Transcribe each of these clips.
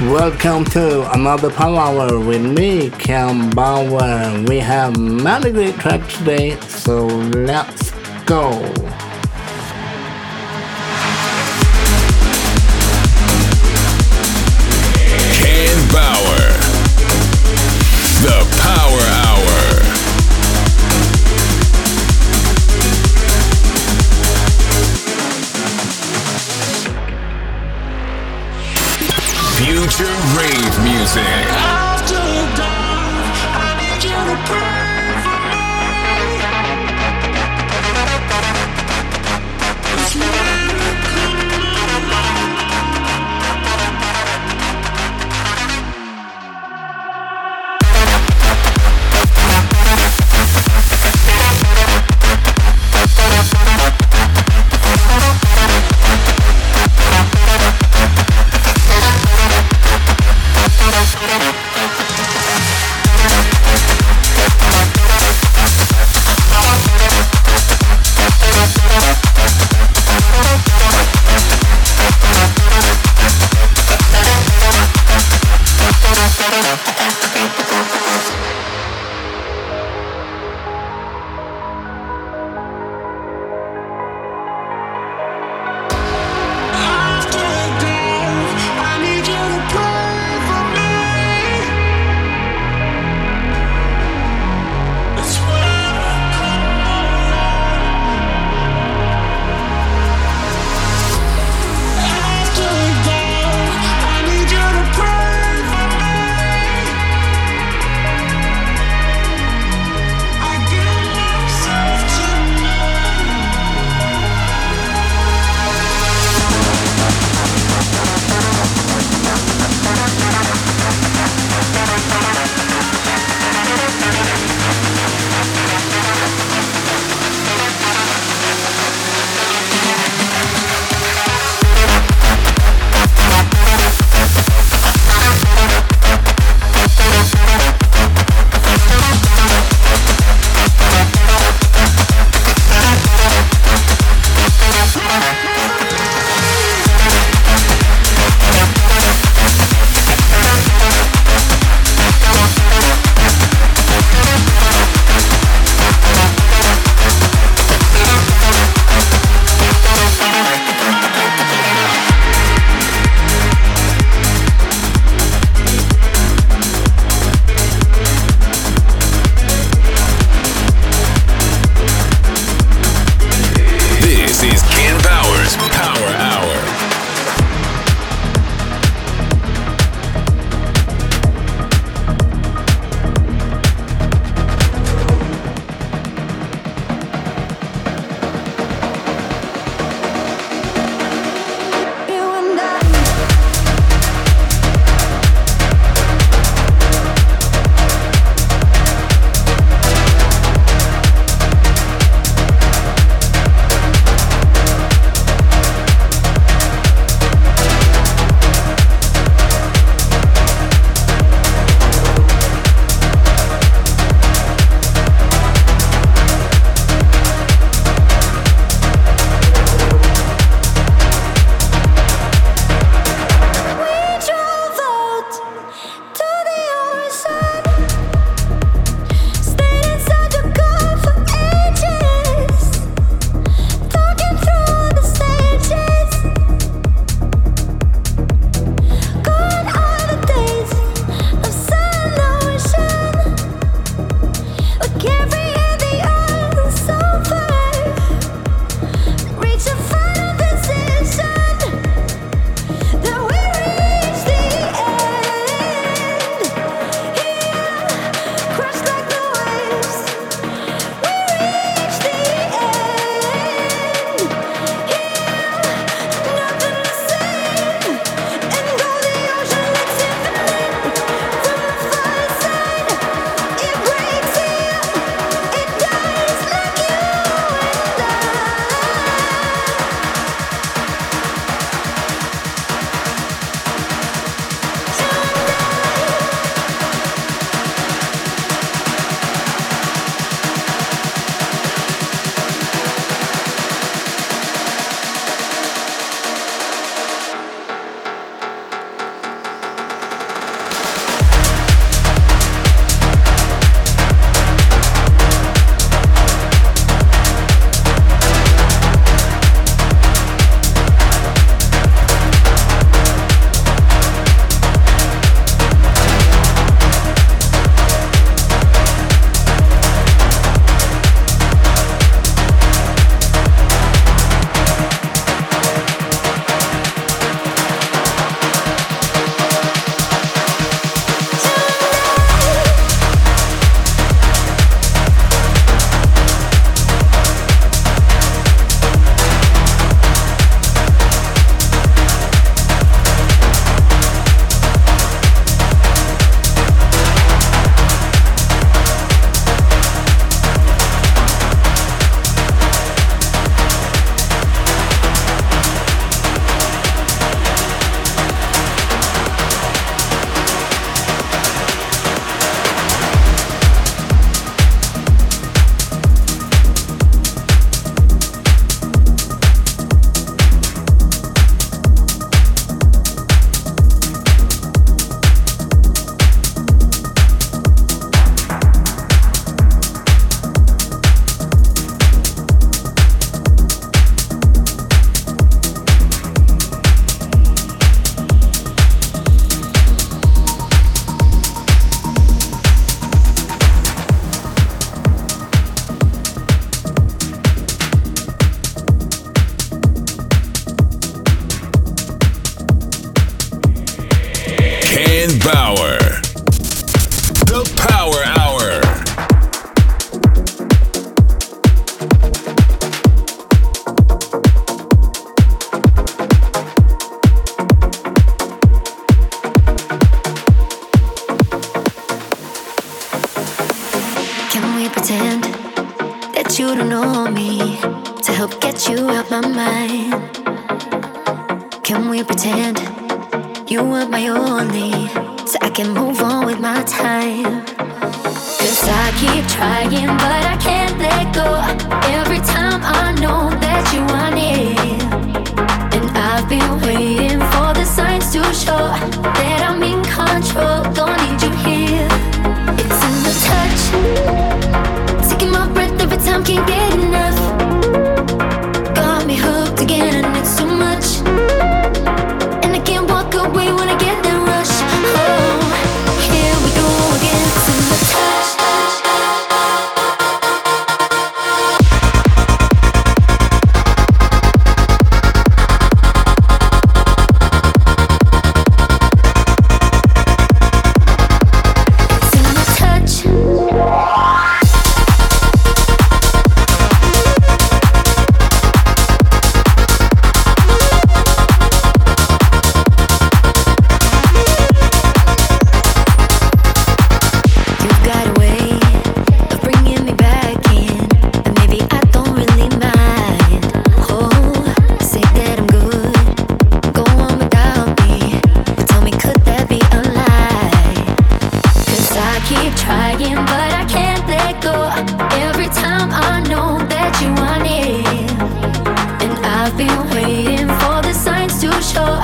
Welcome to another Power Hour with me, Ken Bauer. We have many great tracks today, so let's go.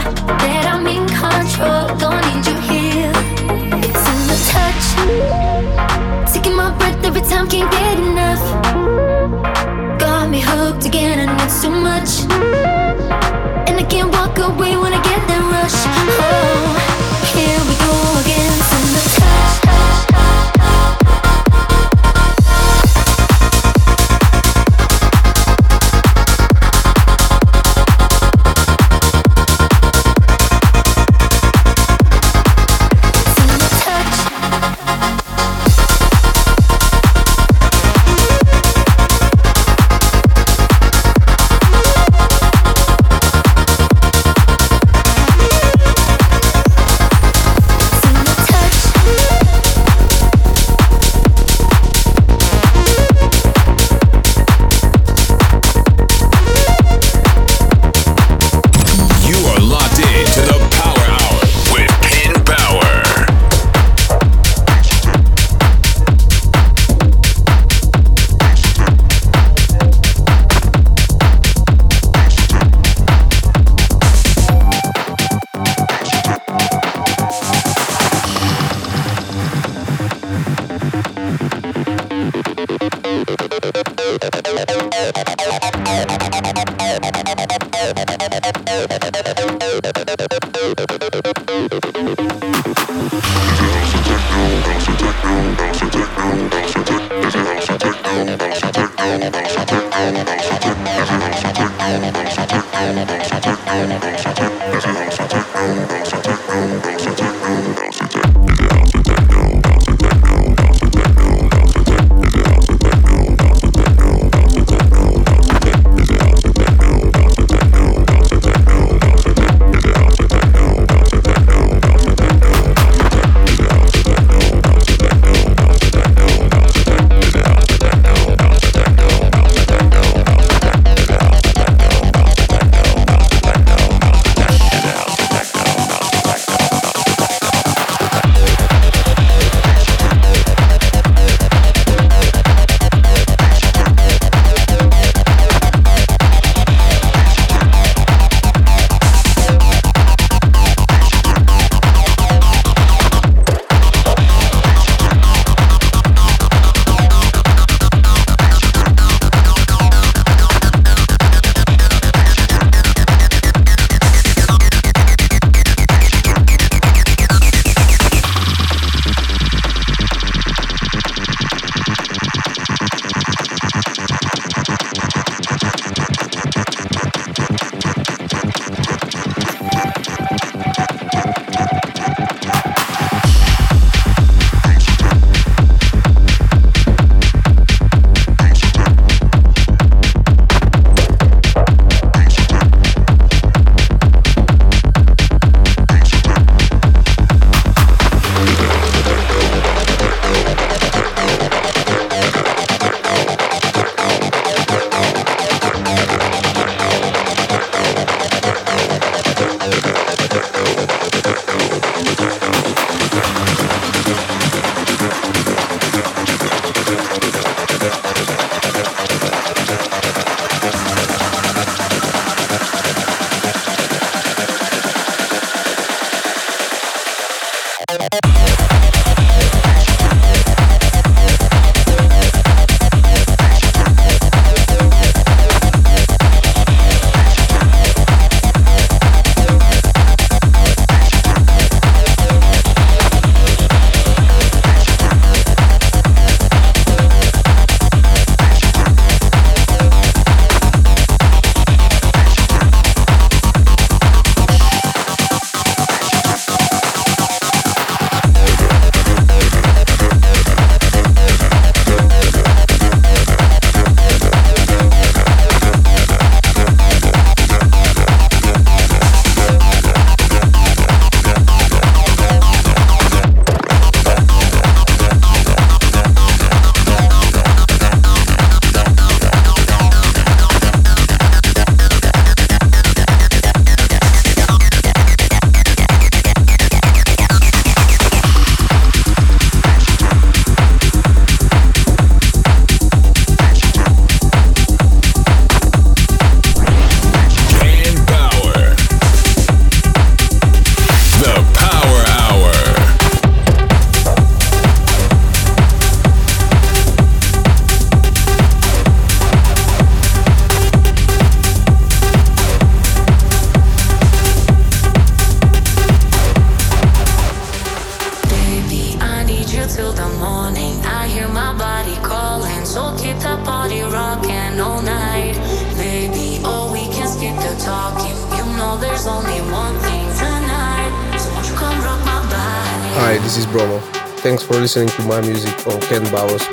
Yeah. My music on Ken Bauer's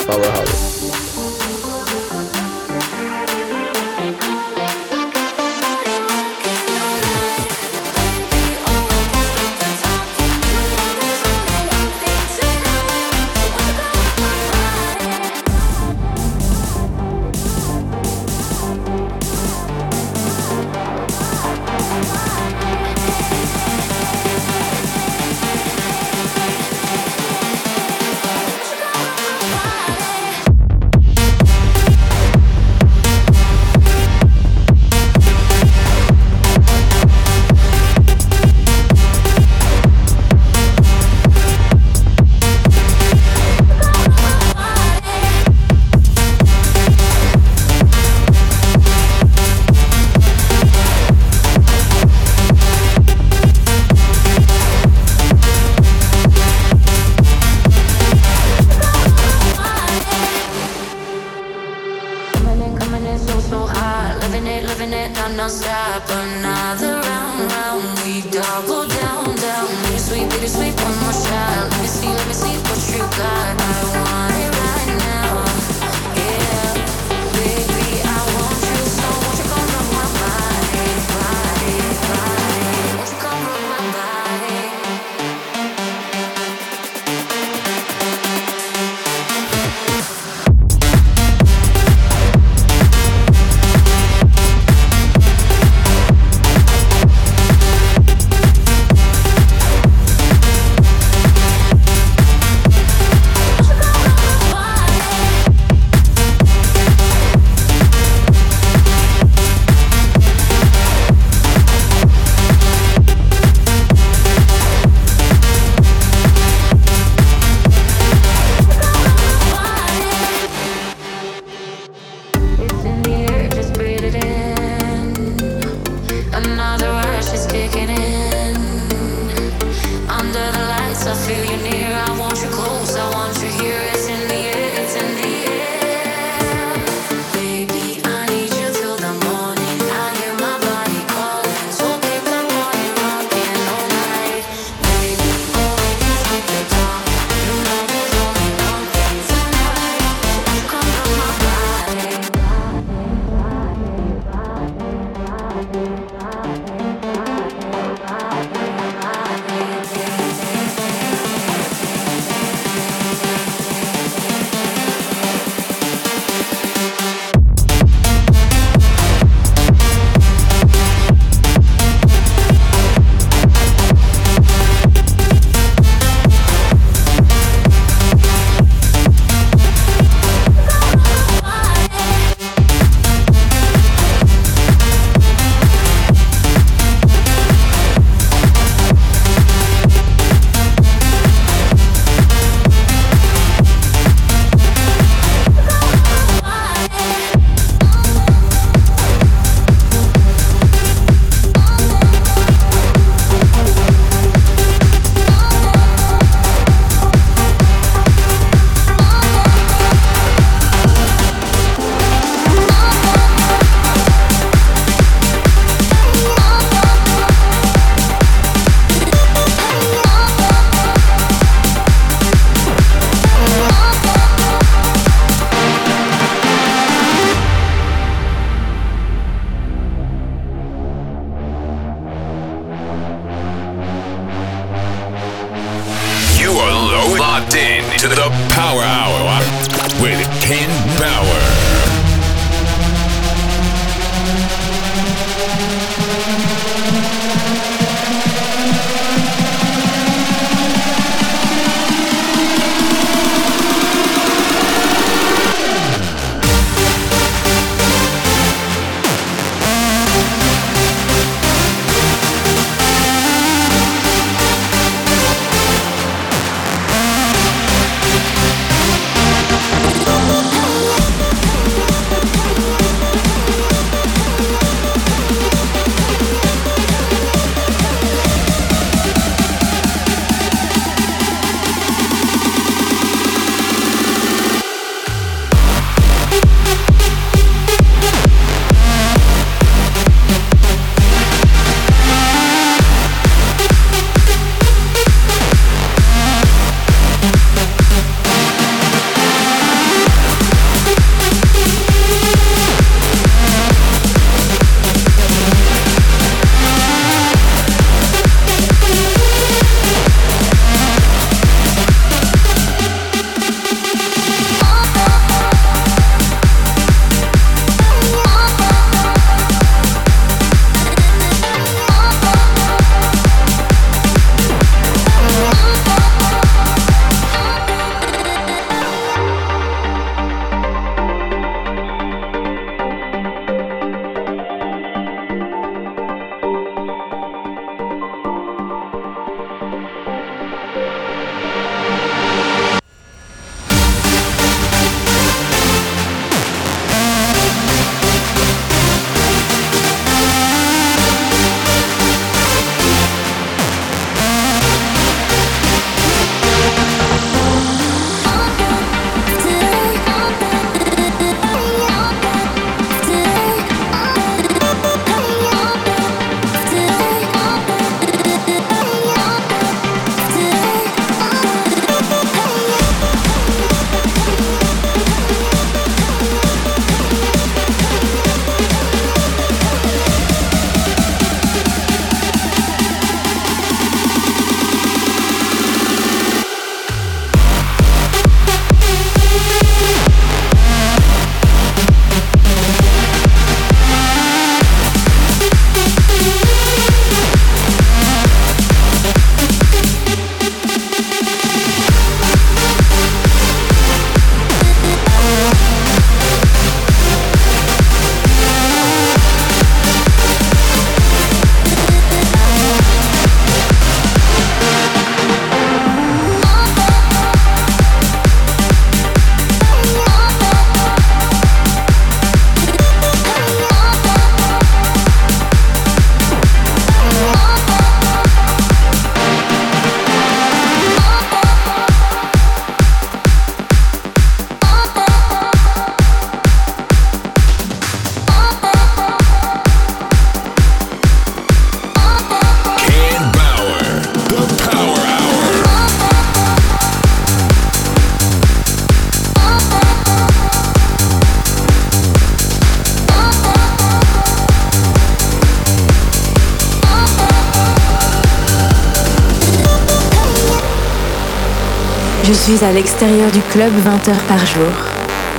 Je suis à l'extérieur du club 20 heures par jour.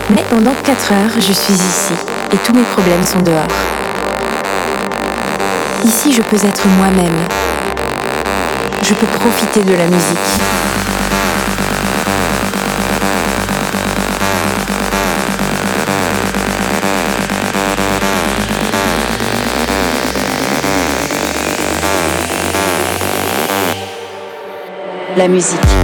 Mais pendant 4 heures, je suis ici et tous mes problèmes sont dehors. Ici, je peux être moi-même. Je peux profiter de la musique. La musique.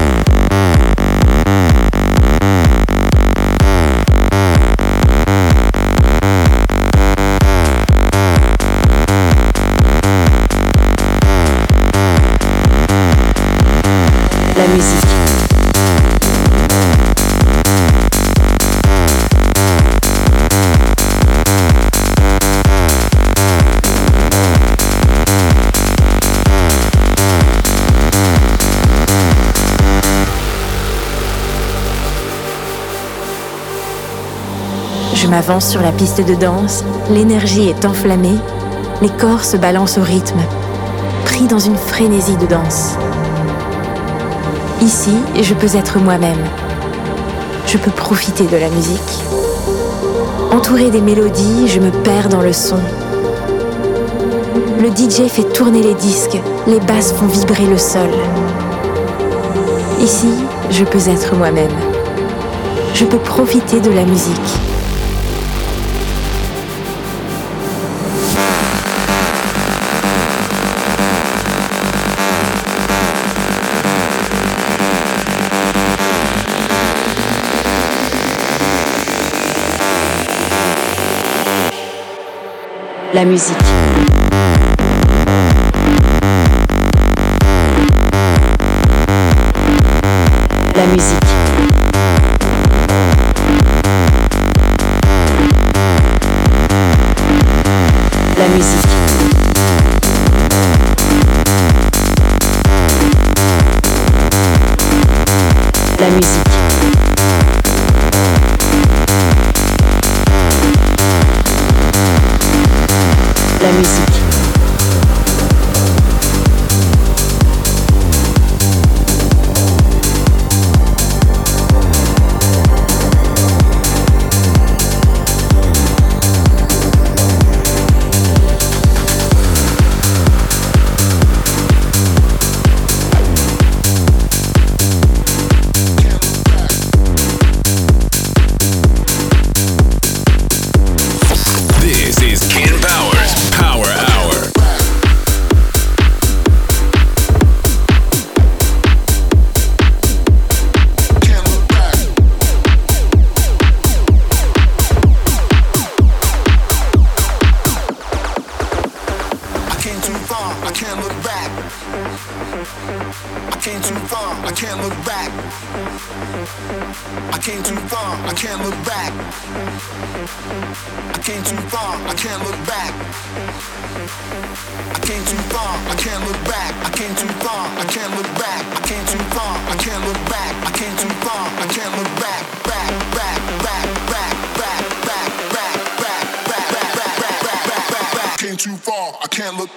M'avance sur la piste de danse, l'énergie est enflammée, les corps se balancent au rythme, pris dans une frénésie de danse. Ici, je peux être moi-même. Je peux profiter de la musique. Entouré des mélodies, je me perds dans le son. Le DJ fait tourner les disques, les basses font vibrer le sol. Ici, je peux être moi-même. Je peux profiter de la musique. La musique. La musique. Can't look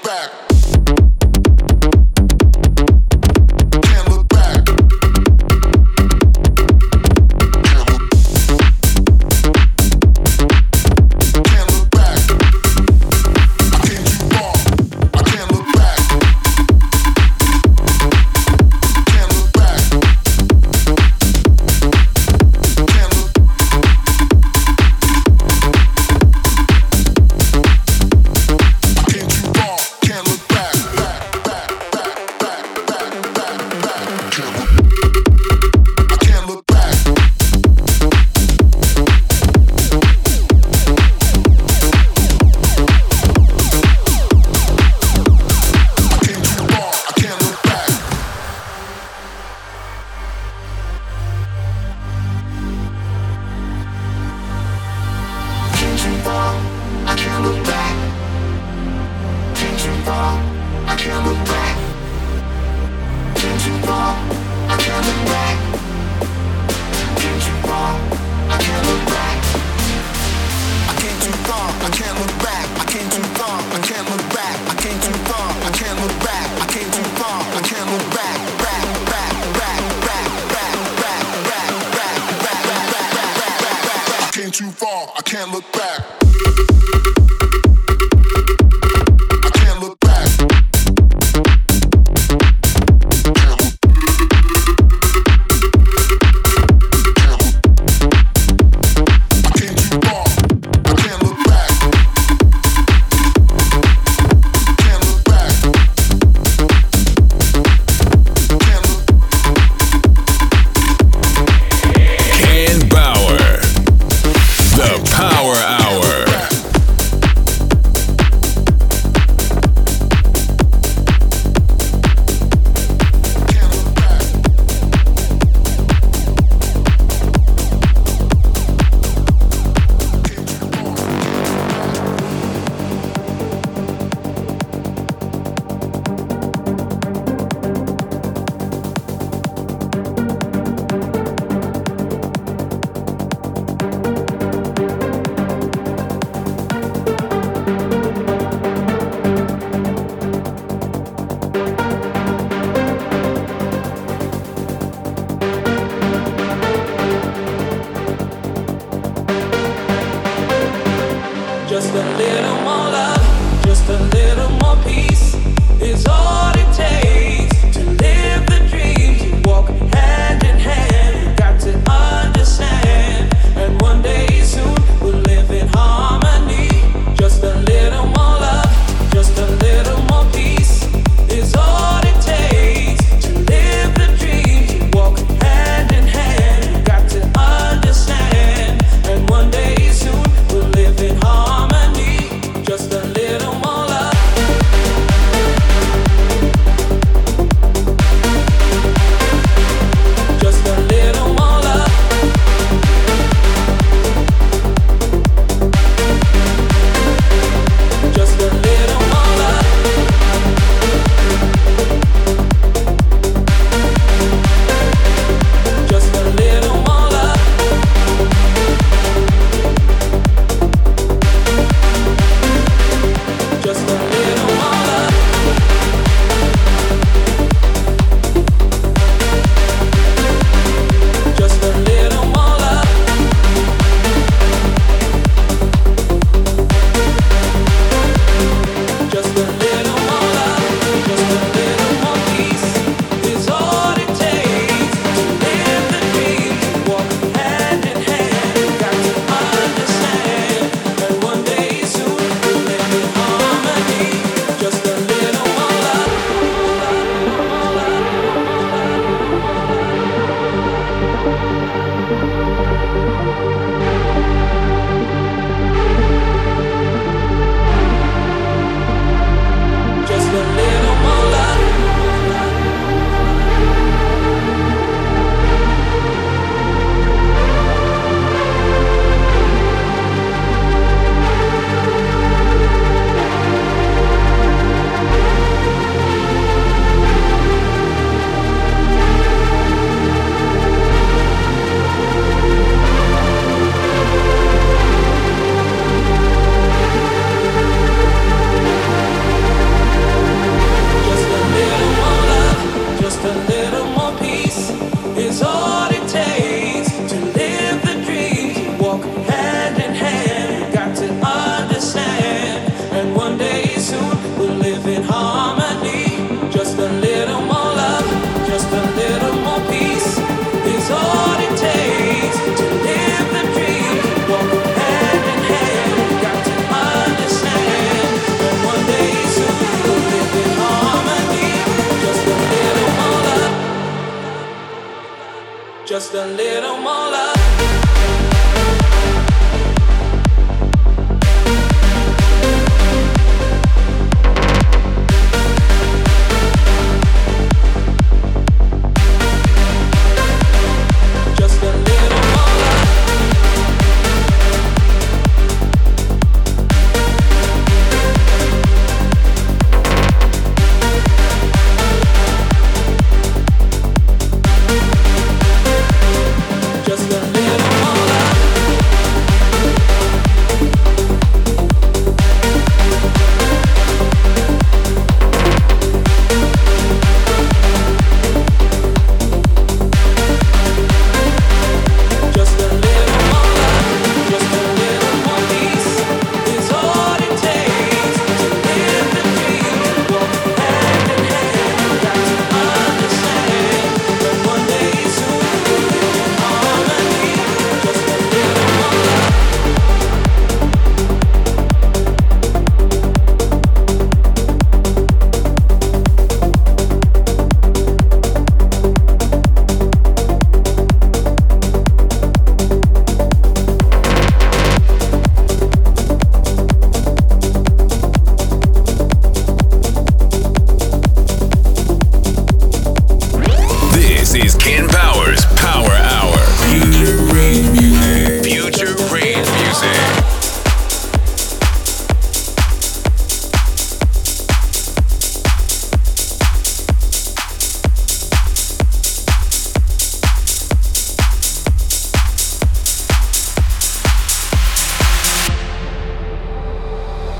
just a little more love.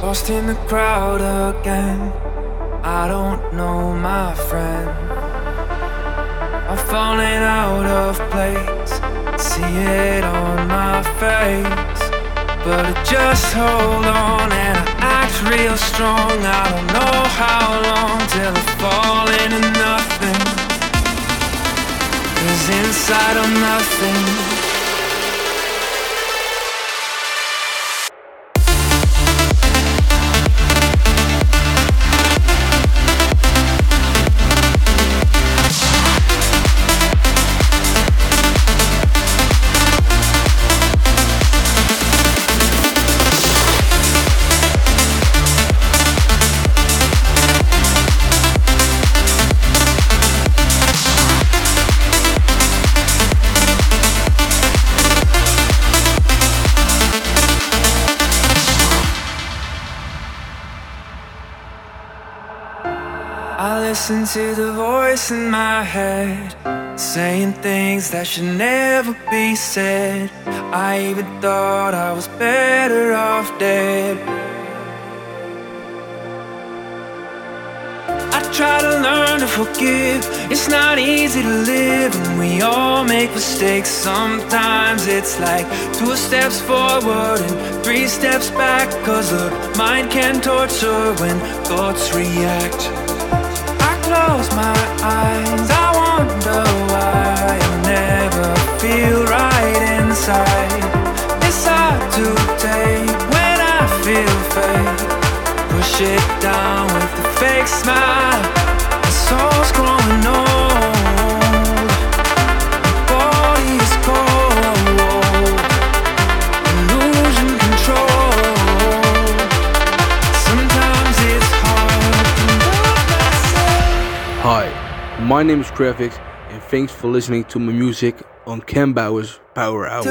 Lost in the crowd again. I don't know my friend. I'm falling out of place. See it on my face. But I just hold on and I act real strong. I don't know how long till I fall into nothing. Cause inside I'm nothing. Listen to the voice in my head saying things that should never be said. I even thought I was better off dead. I try to learn to forgive. It's not easy to live, and we all make mistakes. Sometimes it's like two steps forward and three steps back. Cause the mind can torture when thoughts react it down with the fake smile. My soul's growing old. Name is Krevix, and thanks for listening to my music on Ken Bauer's Power Hour.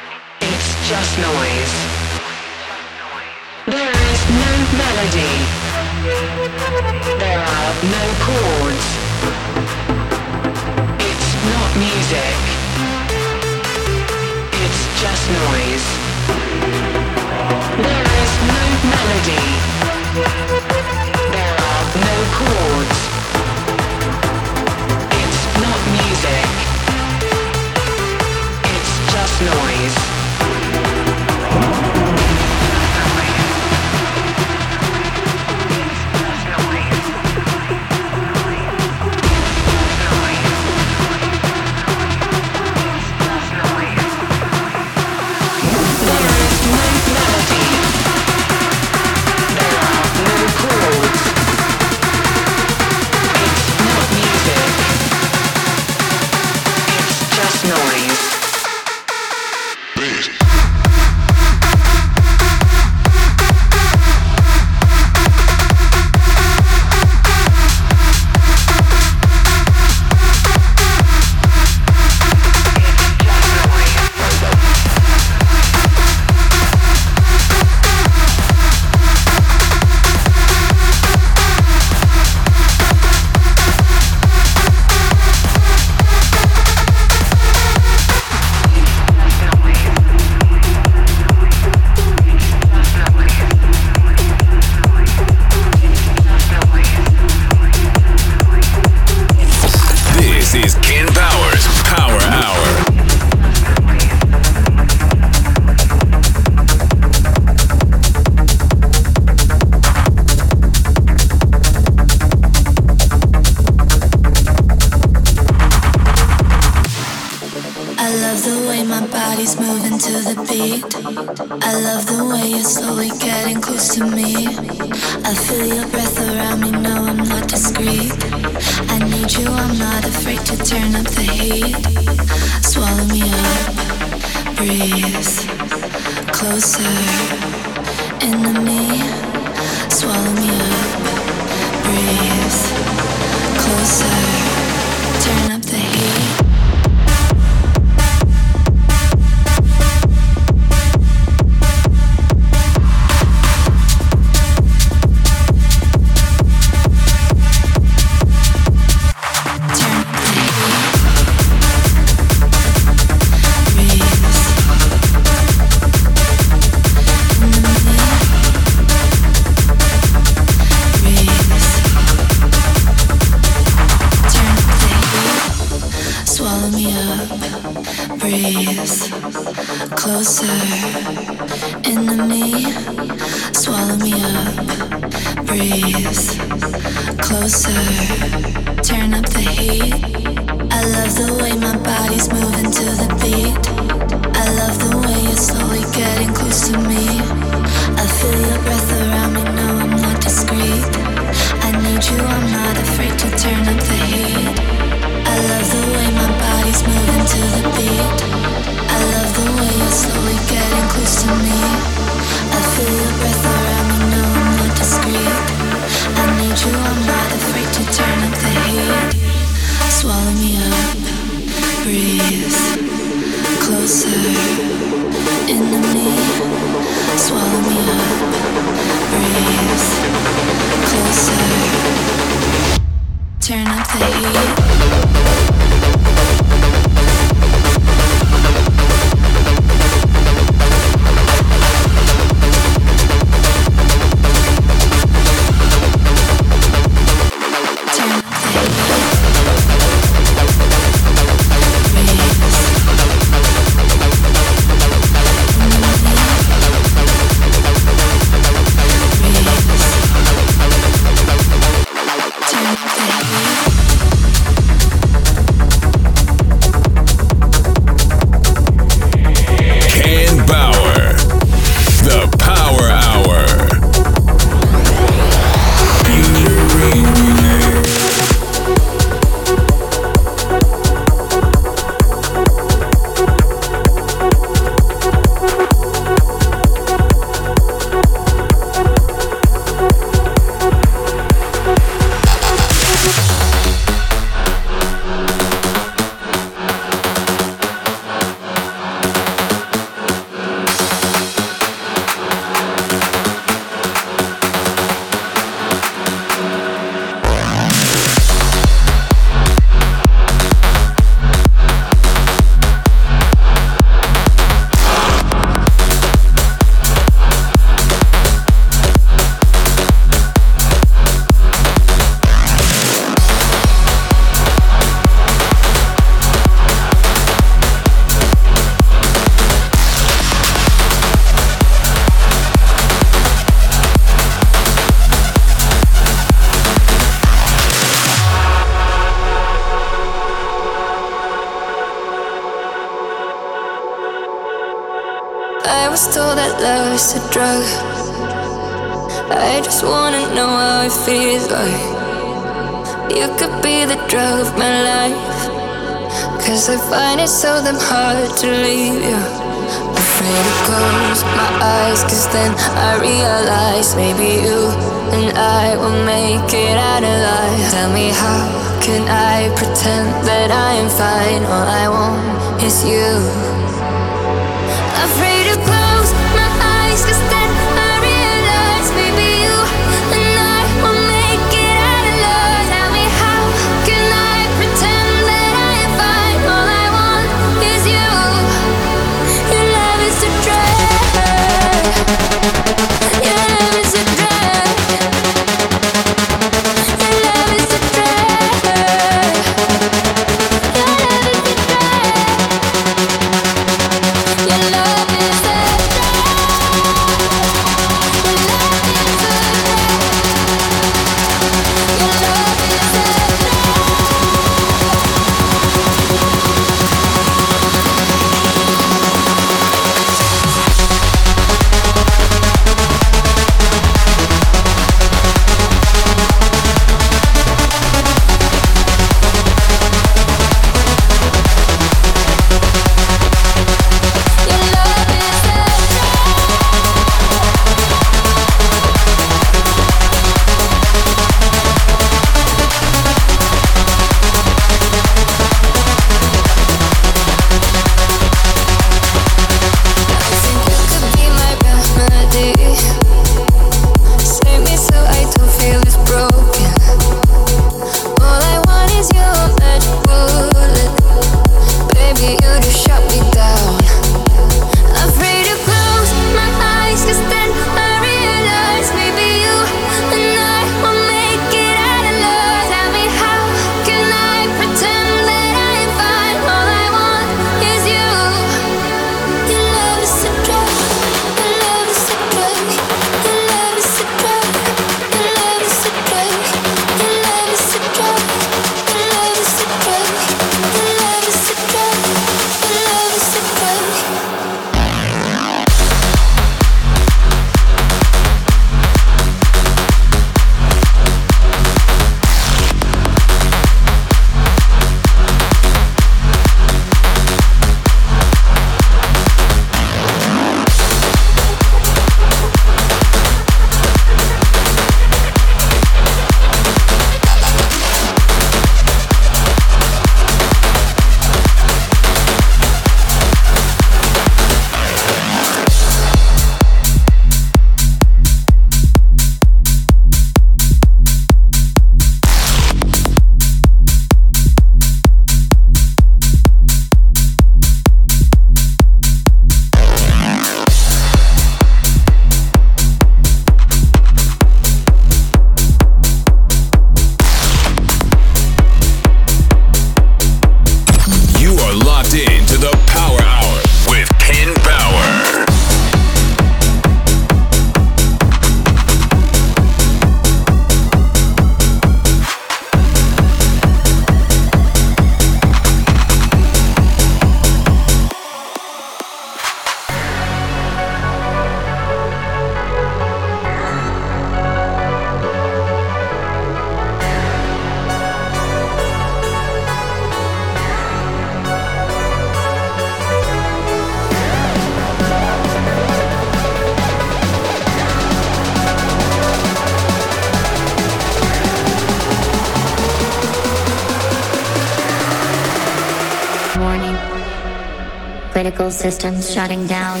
Systems shutting down.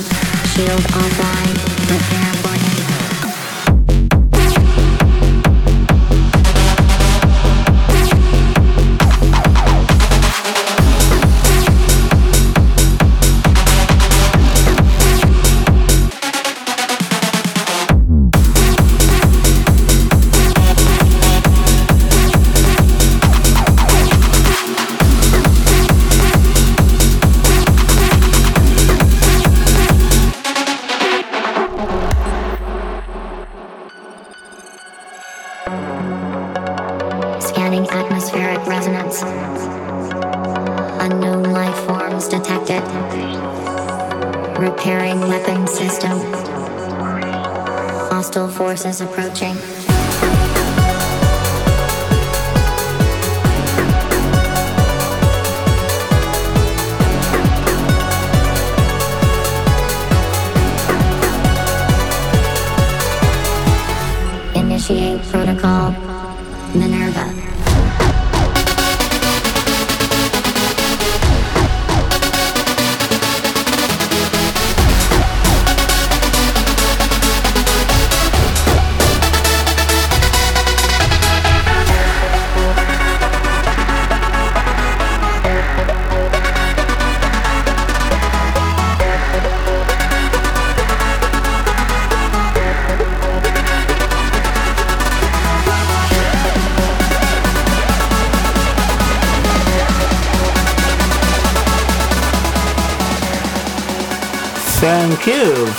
Shield offline.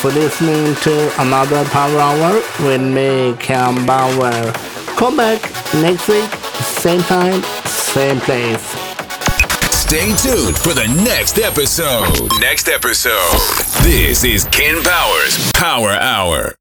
For listening to another Power Hour with me, Ken Bauer. Come back next week, same time, same place. Stay tuned for the next episode. Next episode. This is Ken Bauer's Power Hour.